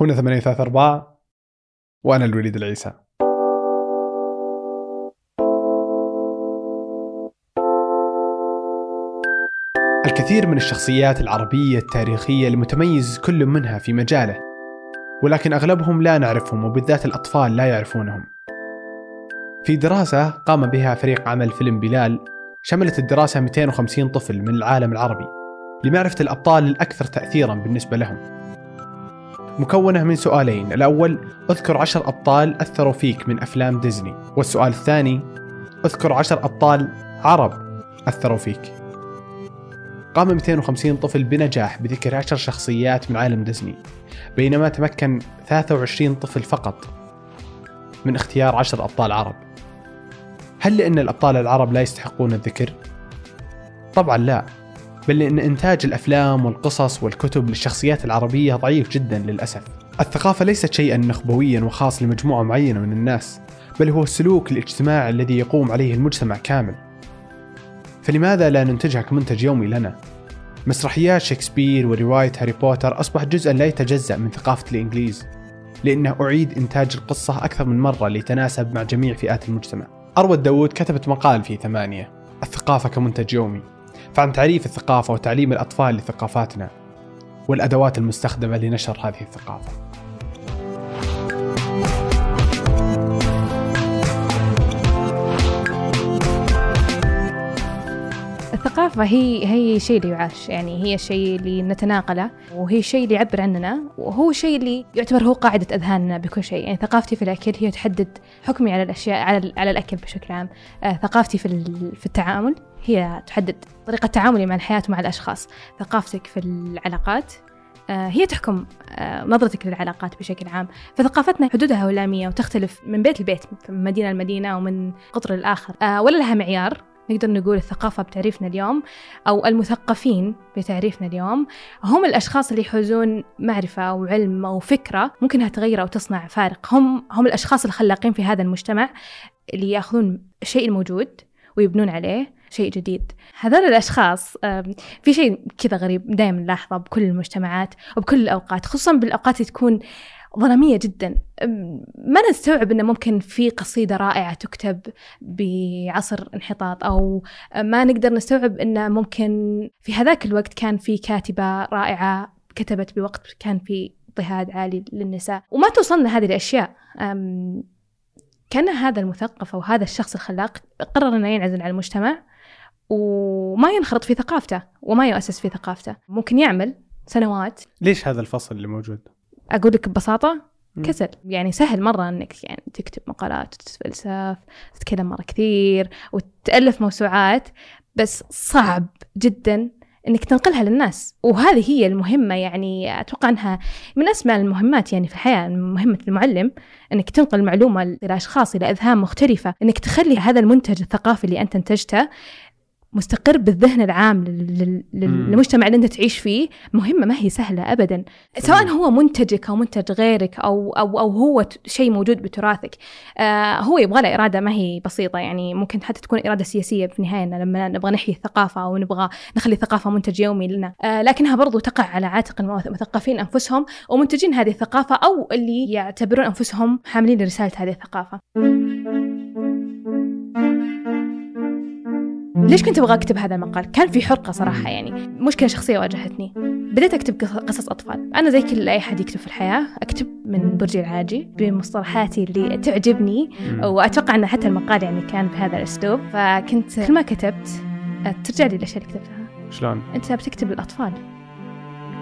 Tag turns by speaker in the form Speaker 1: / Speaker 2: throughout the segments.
Speaker 1: هنا ثمانية ثلاثة أربعة وأنا الوليد العيسى. الكثير من الشخصيات العربية التاريخية المتميز كل منها في مجاله ولكن أغلبهم لا نعرفهم وبالذات الأطفال لا يعرفونهم. في دراسة قام بها فريق عمل فيلم بلال شملت الدراسة 250 طفل من العالم العربي لمعرفة الأبطال الأكثر تأثيرا بالنسبة لهم. مكونة من سؤالين. الأول اذكر عشر أبطال أثروا فيك من أفلام ديزني. والسؤال الثاني اذكر عشر أبطال عرب أثروا فيك. قام 250 طفل بنجاح بذكر عشر شخصيات من عالم ديزني. بينما تمكن 23 طفل فقط من اختيار عشر أبطال عرب. هل لأن الأبطال العرب لا يستحقون الذكر؟ طبعا لا. بل لأن إنتاج الأفلام والقصص والكتب للشخصيات العربية ضعيف جدا للأسف. الثقافة ليست شيئا نخبويا وخاص لمجموعة معينة من الناس بل هو السلوك الاجتماعي الذي يقوم عليه المجتمع كامل. فلماذا لا ننتجها كمنتج يومي لنا؟ مسرحيات شكسبير ورواية هاري بوتر أصبح جزءا لا يتجزأ من ثقافة الإنجليز لأنه أعيد إنتاج القصة أكثر من مرة ليتناسب مع جميع فئات المجتمع. أروى داوود كتبت مقال في ثمانية الثقافة كمنتج يومي. فعن تعريف الثقافة وتعليم الأطفال لثقافاتنا والأدوات المستخدمة لنشر هذه الثقافة.
Speaker 2: الثقافة هي هي شيء اللي يعاش يعني هي الشيء اللي نتناقله وهي الشيء اللي يعبر عننا وهو الشيء اللي يعتبر هو قاعدة أذهاننا بكل شيء. يعني ثقافتي في الأكل هي تحدد حكمي على الأشياء على, على الأكل بشكل عام. آه ثقافتي في, في التعامل هي تحدد طريقة تعاملي مع الحياة ومع الأشخاص. ثقافتك في العلاقات آه، هي تحكم آه، نظرتك للعلاقات بشكل عام. فثقافتنا حدودها هلامية وتختلف من بيت لبيت من مدينة لمدينة ومن قطر للآخر آه، ولا لها معيار. نقدر نقول الثقافة بتعريفنا اليوم أو المثقفين بتعريفنا اليوم. هم الأشخاص اللي يحوزون معرفة وعلم أو فكرة ممكنها تغير أو تصنع فارق. هم هم الأشخاص الخلاقين في هذا المجتمع اللي يأخذون الشيء الموجود ويبنون عليه شيء جديد. هذول الأشخاص في شيء كذا غريب دائما نلاحظه بكل المجتمعات وبكل الأوقات خصوصا بالأوقات اللي تكون ظلامية جدا. ما نستوعب أنه ممكن في قصيدة رائعة تكتب بعصر انحطاط أو ما نقدر نستوعب أنه ممكن في هذاك الوقت كان في كاتبة رائعة كتبت بوقت كان في اضطهاد عالي للنساء. وما توصلنا هذه الأشياء. كان هذا المثقف أو هذا الشخص الخلاق قرر أنه ينعزل عن المجتمع وما ينخرط في ثقافته وما يؤسس في ثقافته. ممكن يعمل سنوات.
Speaker 1: ليش هذا الفصل اللي موجود؟
Speaker 2: أقول لك ببساطة كسل. يعني سهل مرة أنك يعني تكتب مقالات وتتفلسف تتكلم مرة كثير وتألف موسوعات بس صعب جدا إنك تنقلها للناس. وهذه هي المهمة يعني أتوقع إنها من اسمى المهمات يعني في الحياة مهمة المعلم إنك تنقل معلومة لأشخاص إلى أذهان مختلفة إنك تخلي هذا المنتج الثقافي اللي أنت انتجته مستقر بالذهن العام للمجتمع اللي انت تعيش فيه مهمة ما هي سهلة ابدا. سواء هو منتجك أو منتج غيرك أو أو أو هو شيء موجود بتراثك آه هو يبغى له إرادة ما هي بسيطة. يعني ممكن حتى تكون إرادة سياسية في النهاية لما نبغى نحيي الثقافة أو نبغى نخلي الثقافه منتج يومي لنا آه لكنها برضو تقع على عاتق المثقفين أنفسهم ومنتجين هذه الثقافة أو اللي يعتبرون أنفسهم حاملين لرسالة هذه الثقافة. ليش كنت أبغى أكتب هذا المقال؟ كان في حرقة صراحة يعني. مشكلة شخصية واجهتني. بديت أكتب قصص أطفال. أنا زي كل أي احد يكتب في الحياة أكتب من برجي العاجي بمصطلحاتي اللي تعجبني وأتوقع إن حتى المقال يعني كان بهذا الأسلوب. فكنت كل ما كتبت ترجع لي الأشياء اللي كتبتها.
Speaker 1: شلون؟
Speaker 2: أنت بتكتب للأطفال.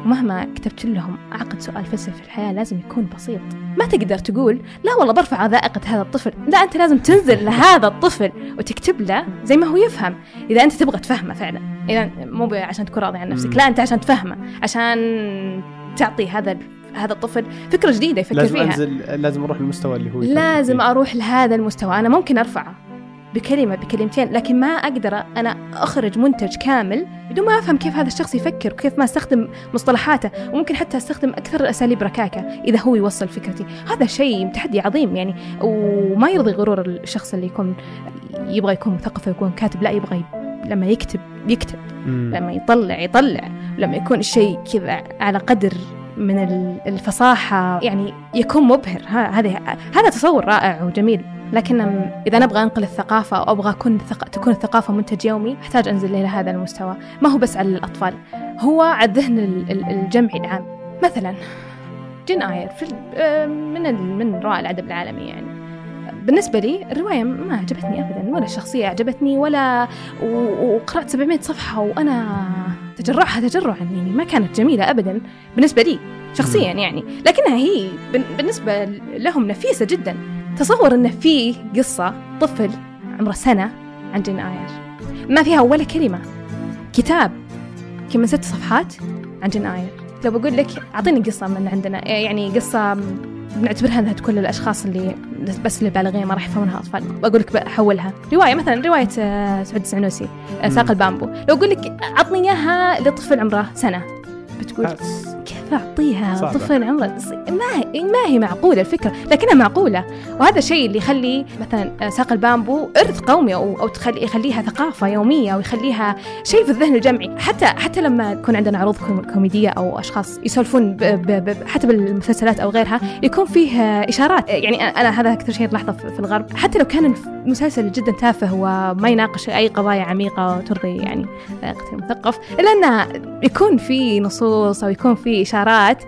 Speaker 2: ومهما كتبت لهم عقد سؤال فلسفي في الحياة لازم يكون بسيط. ما تقدر تقول لا والله برفع ذائقة هذا الطفل. لا أنت لازم تنزل لهذا الطفل وتكتب له زي ما هو يفهم. إذا أنت تبغى تفهمه فعلا. إذا مو عشان تكون راضي عن نفسك. لا أنت عشان تفهمه. عشان تعطي هذا هذا الطفل فكرة جديدة يفكر
Speaker 1: لازم
Speaker 2: فيها.
Speaker 1: لازم أنزل لازم أروح للمستوى اللي هو
Speaker 2: لازم أروح لهذا المستوى. أنا ممكن أرفعه. بكلمة بكلمتين لكن ما أقدر أنا أخرج منتج كامل بدون ما أفهم كيف هذا الشخص يفكر وكيف ما أستخدم مصطلحاته وممكن حتى أستخدم أكثر الأساليب ركاكة إذا هو يوصل فكرتي. هذا شيء تحدي عظيم يعني وما يرضي غرور الشخص اللي يكون يبغى يكون مثقف ويكون كاتب لا يبغى لما يكتب يكتب. مم. لما يطلع يطلع. لما يكون الشيء كذا على قدر من ال- الفصاحة يعني يكون مبهر. هذه هذا تصور رائع وجميل. لكن إذا نبغى أنقل الثقافة أو أبغى أكون ثق... تكون الثقافة منتج يومي أحتاج أنزل إلى هذا المستوى. ما هو بس على الأطفال هو على الذهن ال- ال- الجمعي العام. مثلا جين آير في آه، من ال- من روائع الأدب العالمي يعني. بالنسبة لي الرواية ما عجبتني أبدا ولا الشخصية عجبتني ولا وقرأت 700 صفحة وأنا تجرعها تجرعا يعني ما كانت جميلة أبدا بالنسبة لي شخصيا يعني. لكنها هي بالنسبة لهم نفيسة جدا. تصور أن في قصة طفل عمره سنة عن جين آير. ما فيها ولا كلمة. كتاب من ست صفحات عن جين آير. لو بقول لك أعطيني قصة من عندنا يعني قصة بنعتبرها إنها تكون للأشخاص اللي بس للبالغين ما راح يفهمونها أطفال. بقول لك بحولها. رواية مثلا رواية آه، سعود السعنوسي آه، ساق البامبو. لو أقول لك عطني إياها لطفل عمره سنة بتقول
Speaker 1: بس.
Speaker 2: كيف أعطيها
Speaker 1: صعبة.
Speaker 2: طفل عمره ما هي ما هي معقولة الفكرة لكنها معقولة. وهذا الشيء اللي يخلي مثلا آه، ساق البامبو إرث قومي أو أو تخلي يخليها ثقافة يومية أو يخليها شيء في الذهن الجمعي. حتى حتى لما يكون عندنا عروض كوم- كوميدية أو أشخاص يسولفون ب ب ب حتى بالمسلسلات أو غيرها يكون فيه آه، إشارات. يعني أنا- أنا هذا أكثر شيء لاحظه في الغرب. حتى لو كان المسلسل جدا تافه وما يناقش أي قضايا عميقة وترضي يعني المثقف إلا أنه يكون في نصوص أو يكون في اشارات الابتكارات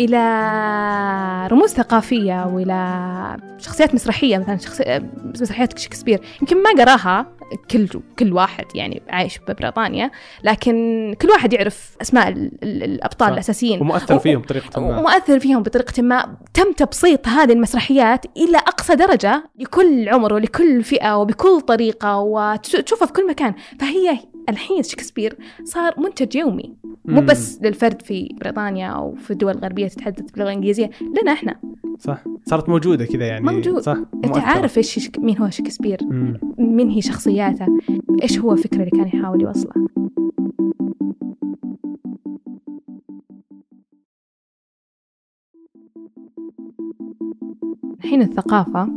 Speaker 2: إلى رموز ثقافية والى شخصيات مسرحية مثلا شخصي... مسرحيات شكسبير. يمكن ما قراها كل كل واحد يعني عايش ببريطانيا لكن كل واحد يعرف أسماء ال- ال- الأبطال
Speaker 1: صح.
Speaker 2: الأساسيين.
Speaker 1: ومؤثر فيهم بطريقة ما.
Speaker 2: ومؤثر فيهم بطريقة ما. تم تبسيط هذه المسرحيات إلى أقصى درجة لكل عمر ولكل فئة وبكل طريقة وتشوفها في كل مكان. فهي الحين شكسبير صار منتج يومي. مو. بس للفرد في بريطانيا أو في الدول الغربية تتحدث باللغة الإنجليزية لنا إحنا.
Speaker 1: صح. صارت موجودة كذا يعني.
Speaker 2: موجود.
Speaker 1: صح.
Speaker 2: أنت
Speaker 1: مؤثرة.
Speaker 2: عارف إيش شك- مين هو شكسبير؟
Speaker 1: مم.
Speaker 2: مين هي شخصياته؟ إيش هو الفكرة اللي كان يحاول يوصلها الحين الثقافة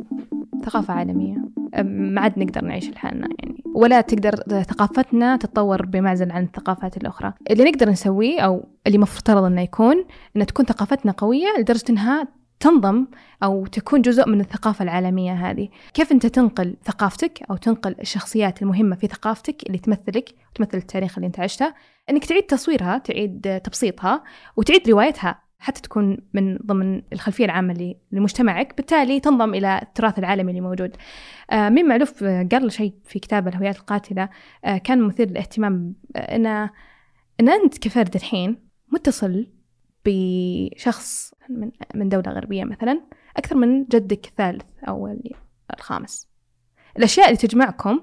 Speaker 2: ثقافة عالمية. أم، ما عاد نقدر نعيش لحالنا يعني. ولا تقدر ثقافتنا تتطور بمعزل عن الثقافات الأخرى. اللي نقدر نسويه أو اللي مفترض أنه يكون أن تكون ثقافتنا قوية لدرجة أنها تنضم أو تكون جزء من الثقافة العالمية هذه. كيف أنت تنقل ثقافتك أو تنقل الشخصيات المهمة في ثقافتك اللي تمثلك وتمثل التاريخ اللي أنت عشته؟ أنك تعيد تصويرها تعيد تبسيطها وتعيد روايتها. حتى تكون من ضمن الخلفية العامة لمجتمعك بالتالي تنضم إلى التراث العالمي اللي موجود. آه، مين معلوف آه، قال شيء في كتابه الهويات القاتلة آه، كان مثير للاهتمام إن إن أنت كفرد الحين متصل بشخص من من دولة غربية مثلا أكثر من جدك الثالث أو ال- الخامس. الأشياء اللي تجمعكم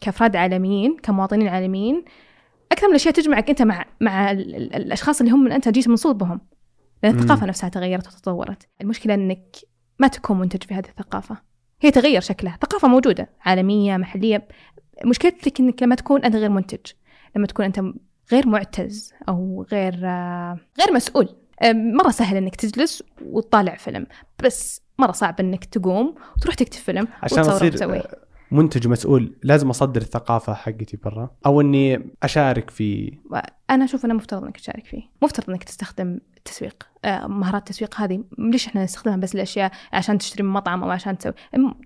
Speaker 2: كأفراد عالميين كمواطنين عالميين أكثر من الأشياء تجمعك أنت مع مع ال- ال- الأشخاص اللي هم أنت جيت من صلبهم لأن. الثقافة نفسها تغيرت وتطورت. المشكلة أنك ما تكون منتج في هذه الثقافة. هي تغير شكلها. ثقافة موجودة عالمية محلية. مشكلتك أنك لما تكون أنت غير منتج. لما تكون أنت غير معتز أو غير آه، غير مسؤول. مرة سهل أنك تجلس وتطالع فيلم. بس مرة صعب أنك تقوم وتروح تكتب فيلم
Speaker 1: عشان
Speaker 2: وتسويه.
Speaker 1: منتج مسؤول لازم أصدر الثقافة حقتي برا أو إني أشارك في
Speaker 2: أنا أشوف أنه مفترض إنك تشارك فيه. مفترض إنك تستخدم التسويق آه، مهارات التسويق هذه ليش إحنا نستخدمها بس الاشياء عشان تشتري من مطعم أو عشان تسوي؟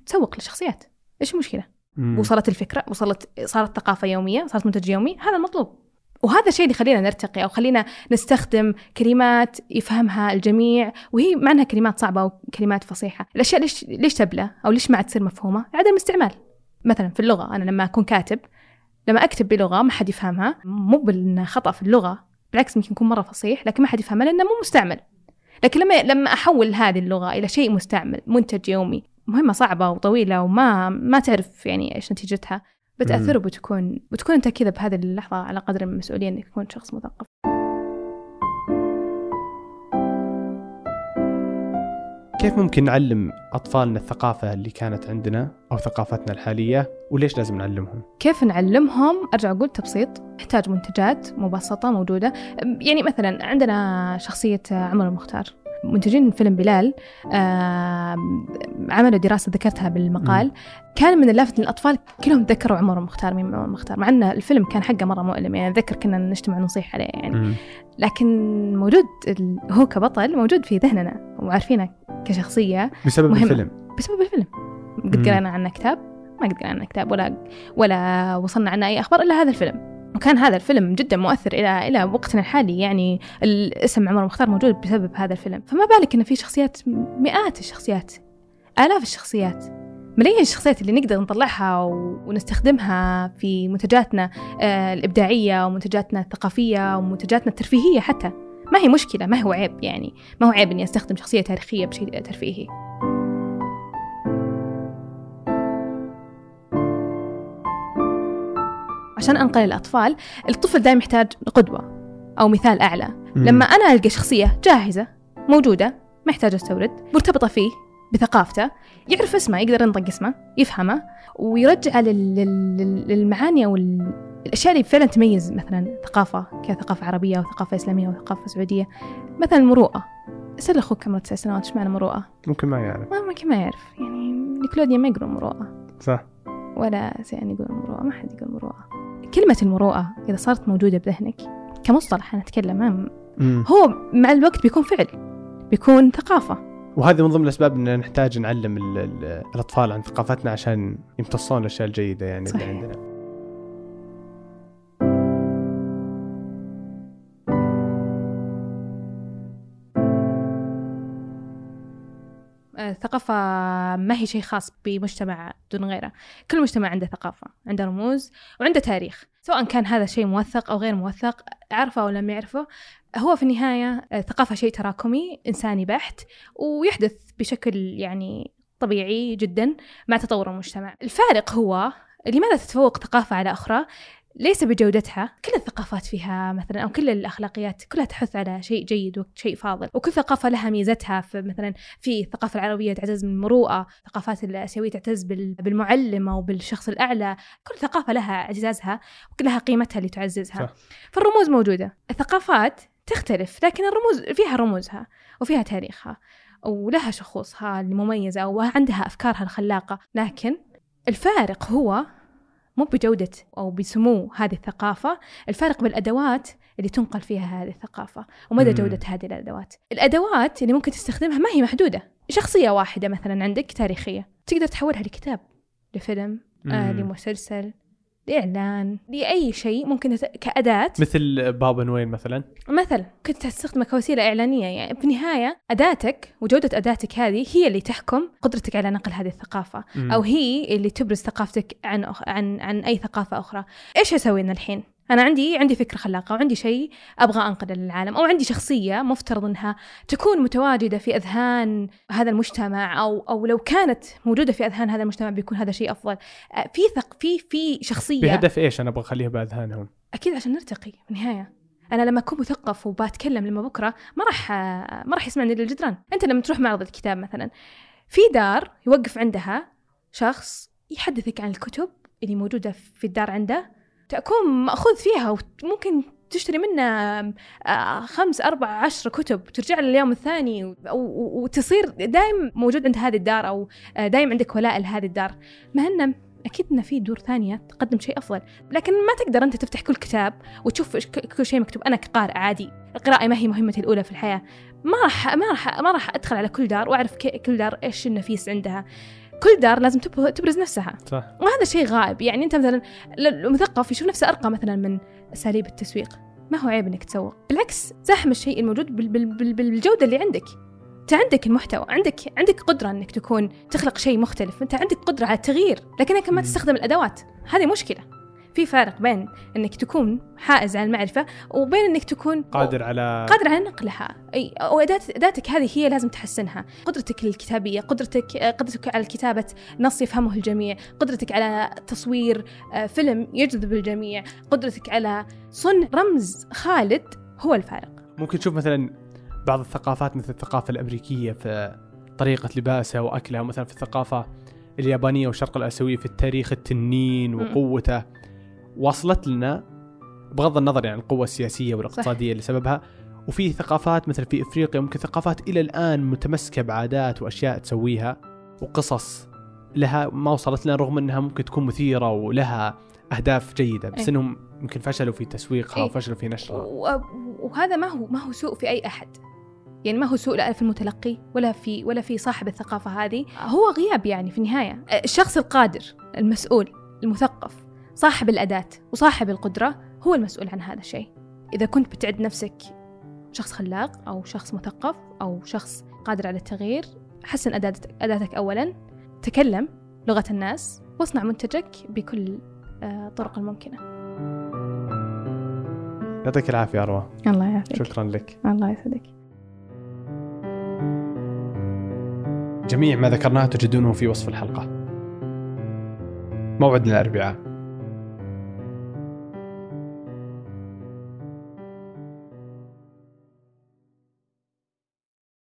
Speaker 2: تسوق للشخصيات. إيش المشكلة؟
Speaker 1: مم.
Speaker 2: وصلت الفكرة؟ وصلت صارت ثقافة يومية؟ صارت منتج يومي؟ هذا المطلوب. وهذا الشيء اللي خلينا نرتقي أو خلينا نستخدم كلمات يفهمها الجميع وهي مع انها كلمات صعبة وكلمات فصيحة. الأشياء ليش ليش تبلى؟ أو ليش ما عاد تصير مفهومة؟ عدم استعمال. مثلا في اللغة أنا لما أكون كاتب لما أكتب بلغة ما حد يفهمها مو بانه خطأ في اللغة بالعكس يمكن يكون مرة فصيح لكن ما حد يفهمها لأنه مو مستعمل. لكن لما لما أحول هذه اللغة إلى شيء مستعمل منتج يومي مهمة صعبة وطويلة وما ما تعرف يعني إيش نتيجتها بتأثر وبتكون بتكون أنت كذا بهذه اللحظة على قدر من المسؤولية إنك تكون شخص مثقف.
Speaker 1: كيف ممكن نعلم أطفالنا الثقافة اللي كانت عندنا أو ثقافتنا الحالية وليش لازم نعلمهم؟
Speaker 2: كيف نعلمهم؟ أرجع أقول تبسيط نحتاج منتجات مبسطة موجودة. يعني مثلا عندنا شخصية عمر المختار. منتجين فيلم بلال آه عملوا دراسة ذكرتها بالمقال كان من اللافت ان الاطفال كلهم تذكروا عمر مختار مين عمر مختار مع إن الفيلم كان حقه مرة مؤلم يعني أتذكر كنا نجتمع نصيح عليه يعني. لكن موجود ال- هو كبطل موجود في ذهننا وعارفينه كشخصية
Speaker 1: بسبب
Speaker 2: مهم.
Speaker 1: الفيلم
Speaker 2: بسبب الفيلم قد
Speaker 1: مم.
Speaker 2: قرأنا عنه كتاب ما قد قرأنا عنه كتاب ولا ولا وصلنا عنه أي أخبار إلا هذا الفيلم وكان هذا الفيلم جدا مؤثر إلى إلى وقتنا الحالي. يعني الاسم عمر مختار موجود بسبب هذا الفيلم. فما بالك إن في شخصيات مئات الشخصيات آلاف الشخصيات ملايين الشخصيات اللي نقدر نطلعها ونستخدمها في منتجاتنا آه، الإبداعية ومنتجاتنا الثقافية ومنتجاتنا الترفيهية حتى. ما هي مشكلة ما هو عيب يعني. ما هو عيب إني أستخدم شخصية تاريخية بشيء ترفيهي. عشان أنقل الأطفال الطفل دائما يحتاج قدوة أو مثال أعلى.
Speaker 1: مم.
Speaker 2: لما أنا ألقى شخصية جاهزة موجودة ما يحتاج أستورد مرتبطة فيه بثقافته يعرف اسمه يقدر ينطق اسمه يفهمه ويرجعه لل- لل- للمعاني أو ال- الأشياء اللي فعلا تميز مثلا ثقافة كثقافه عربية وثقافه إسلامية وثقافه سعودية. مثلا المروءه أسأل أخوك عمره تسع سنوات إيش معنى مروءة؟
Speaker 1: ممكن ما يعرف.
Speaker 2: ما ممكن ما يعرف. يعني نيكلوديا ما يقولون مروءة.
Speaker 1: صح.
Speaker 2: ولا يعني يقول المروءة ما حد يقول مروءة. كلمة المروءة إذا صارت موجودة بذهنك كمصطلح أنا أتكلم. هو مع الوقت بيكون فعل بيكون ثقافة
Speaker 1: وهذه من ضمن الأسباب ان نحتاج نعلم ال- ال- الأطفال عن ثقافتنا عشان يمتصون الأشياء الجيدة يعني
Speaker 2: صحيح.
Speaker 1: اللي عندنا
Speaker 2: الثقافة ما هي شيء خاص بمجتمع دون غيره. كل مجتمع عنده ثقافة عنده رموز وعنده تاريخ. سواء كان هذا شيء موثق أو غير موثق عرفه أو لم يعرفه هو في النهاية الثقافة شيء تراكمي إنساني بحت ويحدث بشكل يعني طبيعي جدا مع تطور المجتمع. الفارق هو لماذا تتفوق ثقافة على أخرى؟ ليس بجودتها كل الثقافات فيها مثلا أو كل الأخلاقيات كلها تحث على شيء جيد وشيء فاضل. وكل ثقافة لها ميزتها في مثلا في الثقافة العربية تعتز بالمروءة الثقافات الآسيوية تعتز بال- بالمعلم أو بالشخص الأعلى. كل ثقافة لها اعتزازها ولها قيمتها اللي تعززها.
Speaker 1: صح.
Speaker 2: فالرموز موجودة. الثقافات تختلف لكن الرموز فيها رموزها وفيها تاريخها ولها شخوصها المميزة وعندها أفكارها الخلاقة. لكن الفارق هو مو بجودة أو بسمو هذه الثقافة الفارق بالأدوات اللي تنقل فيها هذه الثقافة ومدى
Speaker 1: مم.
Speaker 2: جودة هذه الأدوات الأدوات اللي ممكن تستخدمها ما هي محدودة شخصية واحدة مثلا عندك تاريخية تقدر تحولها لكتاب لفيلم آه. لمسلسل لإعلان لأي شيء ممكن تت- كأداة.
Speaker 1: مثل بابا نويل مثلا.
Speaker 2: مثلا كنت تستخدمه كوسيلة إعلانية يعني في النهاية أداتك وجودة أداتك هذه هي اللي تحكم قدرتك على نقل هذه الثقافة
Speaker 1: مم.
Speaker 2: أو هي اللي تبرز ثقافتك عن أخ... عن عن أي ثقافة أخرى. إيش أسوي أنا الحين؟ أنا عندي عندي فكرة خلاقة وعندي شيء أبغى أنقله للعالم أو عندي شخصية مفترض أنها تكون متواجدة في أذهان هذا المجتمع أو أو لو كانت موجودة في أذهان هذا المجتمع بيكون هذا شيء أفضل. آه، في ثق في في شخصية
Speaker 1: بهدف إيش أنا أبغى أخليها بأذهانهم؟
Speaker 2: أكيد عشان نرتقي في النهايه أنا لما أكون مثقف وبتكلم لما بكرة ما راح ما راح يسمعني للجدران أنت لما تروح معرض الكتاب مثلا في دار يوقف عندها شخص يحدثك عن الكتب اللي موجودة في الدار عنده تكون مأخوذ فيها وممكن تشتري منه آه، خمس أربع عشر كتب ترجع له اليوم الثاني وتصير دايم موجود عند هذه الدار أو آه، دايم عندك ولاء لهذه الدار. مع أنه أكيد أن في دور ثانية تقدم شيء أفضل لكن ما تقدر أنت تفتح كل كتاب وتشوف كل شيء مكتوب. أنا كقارئ عادي القراءة ما هي مهمتي الأولى في الحياة. ما راح ما راح ما راح أدخل على كل دار وأعرف كل دار إيش النفيس عندها. كل دار لازم تب- تبرز نفسها.
Speaker 1: صح.
Speaker 2: وهذا شيء غائب. يعني أنت مثلا المثقف يشوف نفسه أرقى مثلا من أساليب التسويق. ما هو عيب إنك تسوق. بالعكس زاحم الشيء الموجود بال- بال- بال- بالجودة اللي عندك. أنت عندك المحتوى عندك عندك قدرة إنك تكون تخلق شيء مختلف. أنت عندك قدرة على التغيير لكنك ما. تستخدم الأدوات. هذه مشكلة. في فارق بين إنك تكون حائز على المعرفة وبين إنك تكون
Speaker 1: قادر على
Speaker 2: قادر على نقلها. أي واداه اداتك هذه هي لازم تحسنها. قدرتك الكتابية قدرتك قدرتك على كتابة نص يفهمه الجميع قدرتك على تصوير آه، فيلم يجذب الجميع قدرتك على صنع رمز خالد هو الفارق.
Speaker 1: ممكن تشوف مثلا بعض الثقافات مثل الثقافة الأمريكية في طريقة لباسها وأكلها مثلا في الثقافة اليابانية والشرق الاسيوي في التاريخ التنين. وقوته. وصلت لنا بغض النظر يعني عن القوة السياسية والاقتصادية اللي سببها وفي ثقافات مثل في إفريقيا ممكن ثقافات إلى الآن متمسكة بعادات وأشياء تسويها وقصص لها ما وصلت لنا رغم إنها ممكن تكون مثيرة ولها أهداف جيدة بس
Speaker 2: إيه.
Speaker 1: إنهم يمكن فشلوا في تسويقها
Speaker 2: إيه.
Speaker 1: وفشلوا في نشرها.
Speaker 2: و- وهذا ما هو ما هو سوء في أي أحد. يعني ما هو سوء لا في المتلقي ولا في ولا في صاحب الثقافة هذه. هو غياب يعني في النهاية. الشخص القادر المسؤول المثقف. صاحب الأداة وصاحب القدرة هو المسؤول عن هذا الشيء. إذا كنت بتعد نفسك شخص خلاق أو شخص مثقف أو شخص قادر على التغيير حسن اداتك أداتك اولا. تكلم لغة الناس واصنع منتجك بكل آه، الطرق الممكنة.
Speaker 1: يعطيك العافية أروى.
Speaker 2: الله يعافيك.
Speaker 1: شكرا لك.
Speaker 2: الله يسعدك.
Speaker 1: جميع ما ذكرناه تجدونه في وصف الحلقة. موعدنا الاربعاء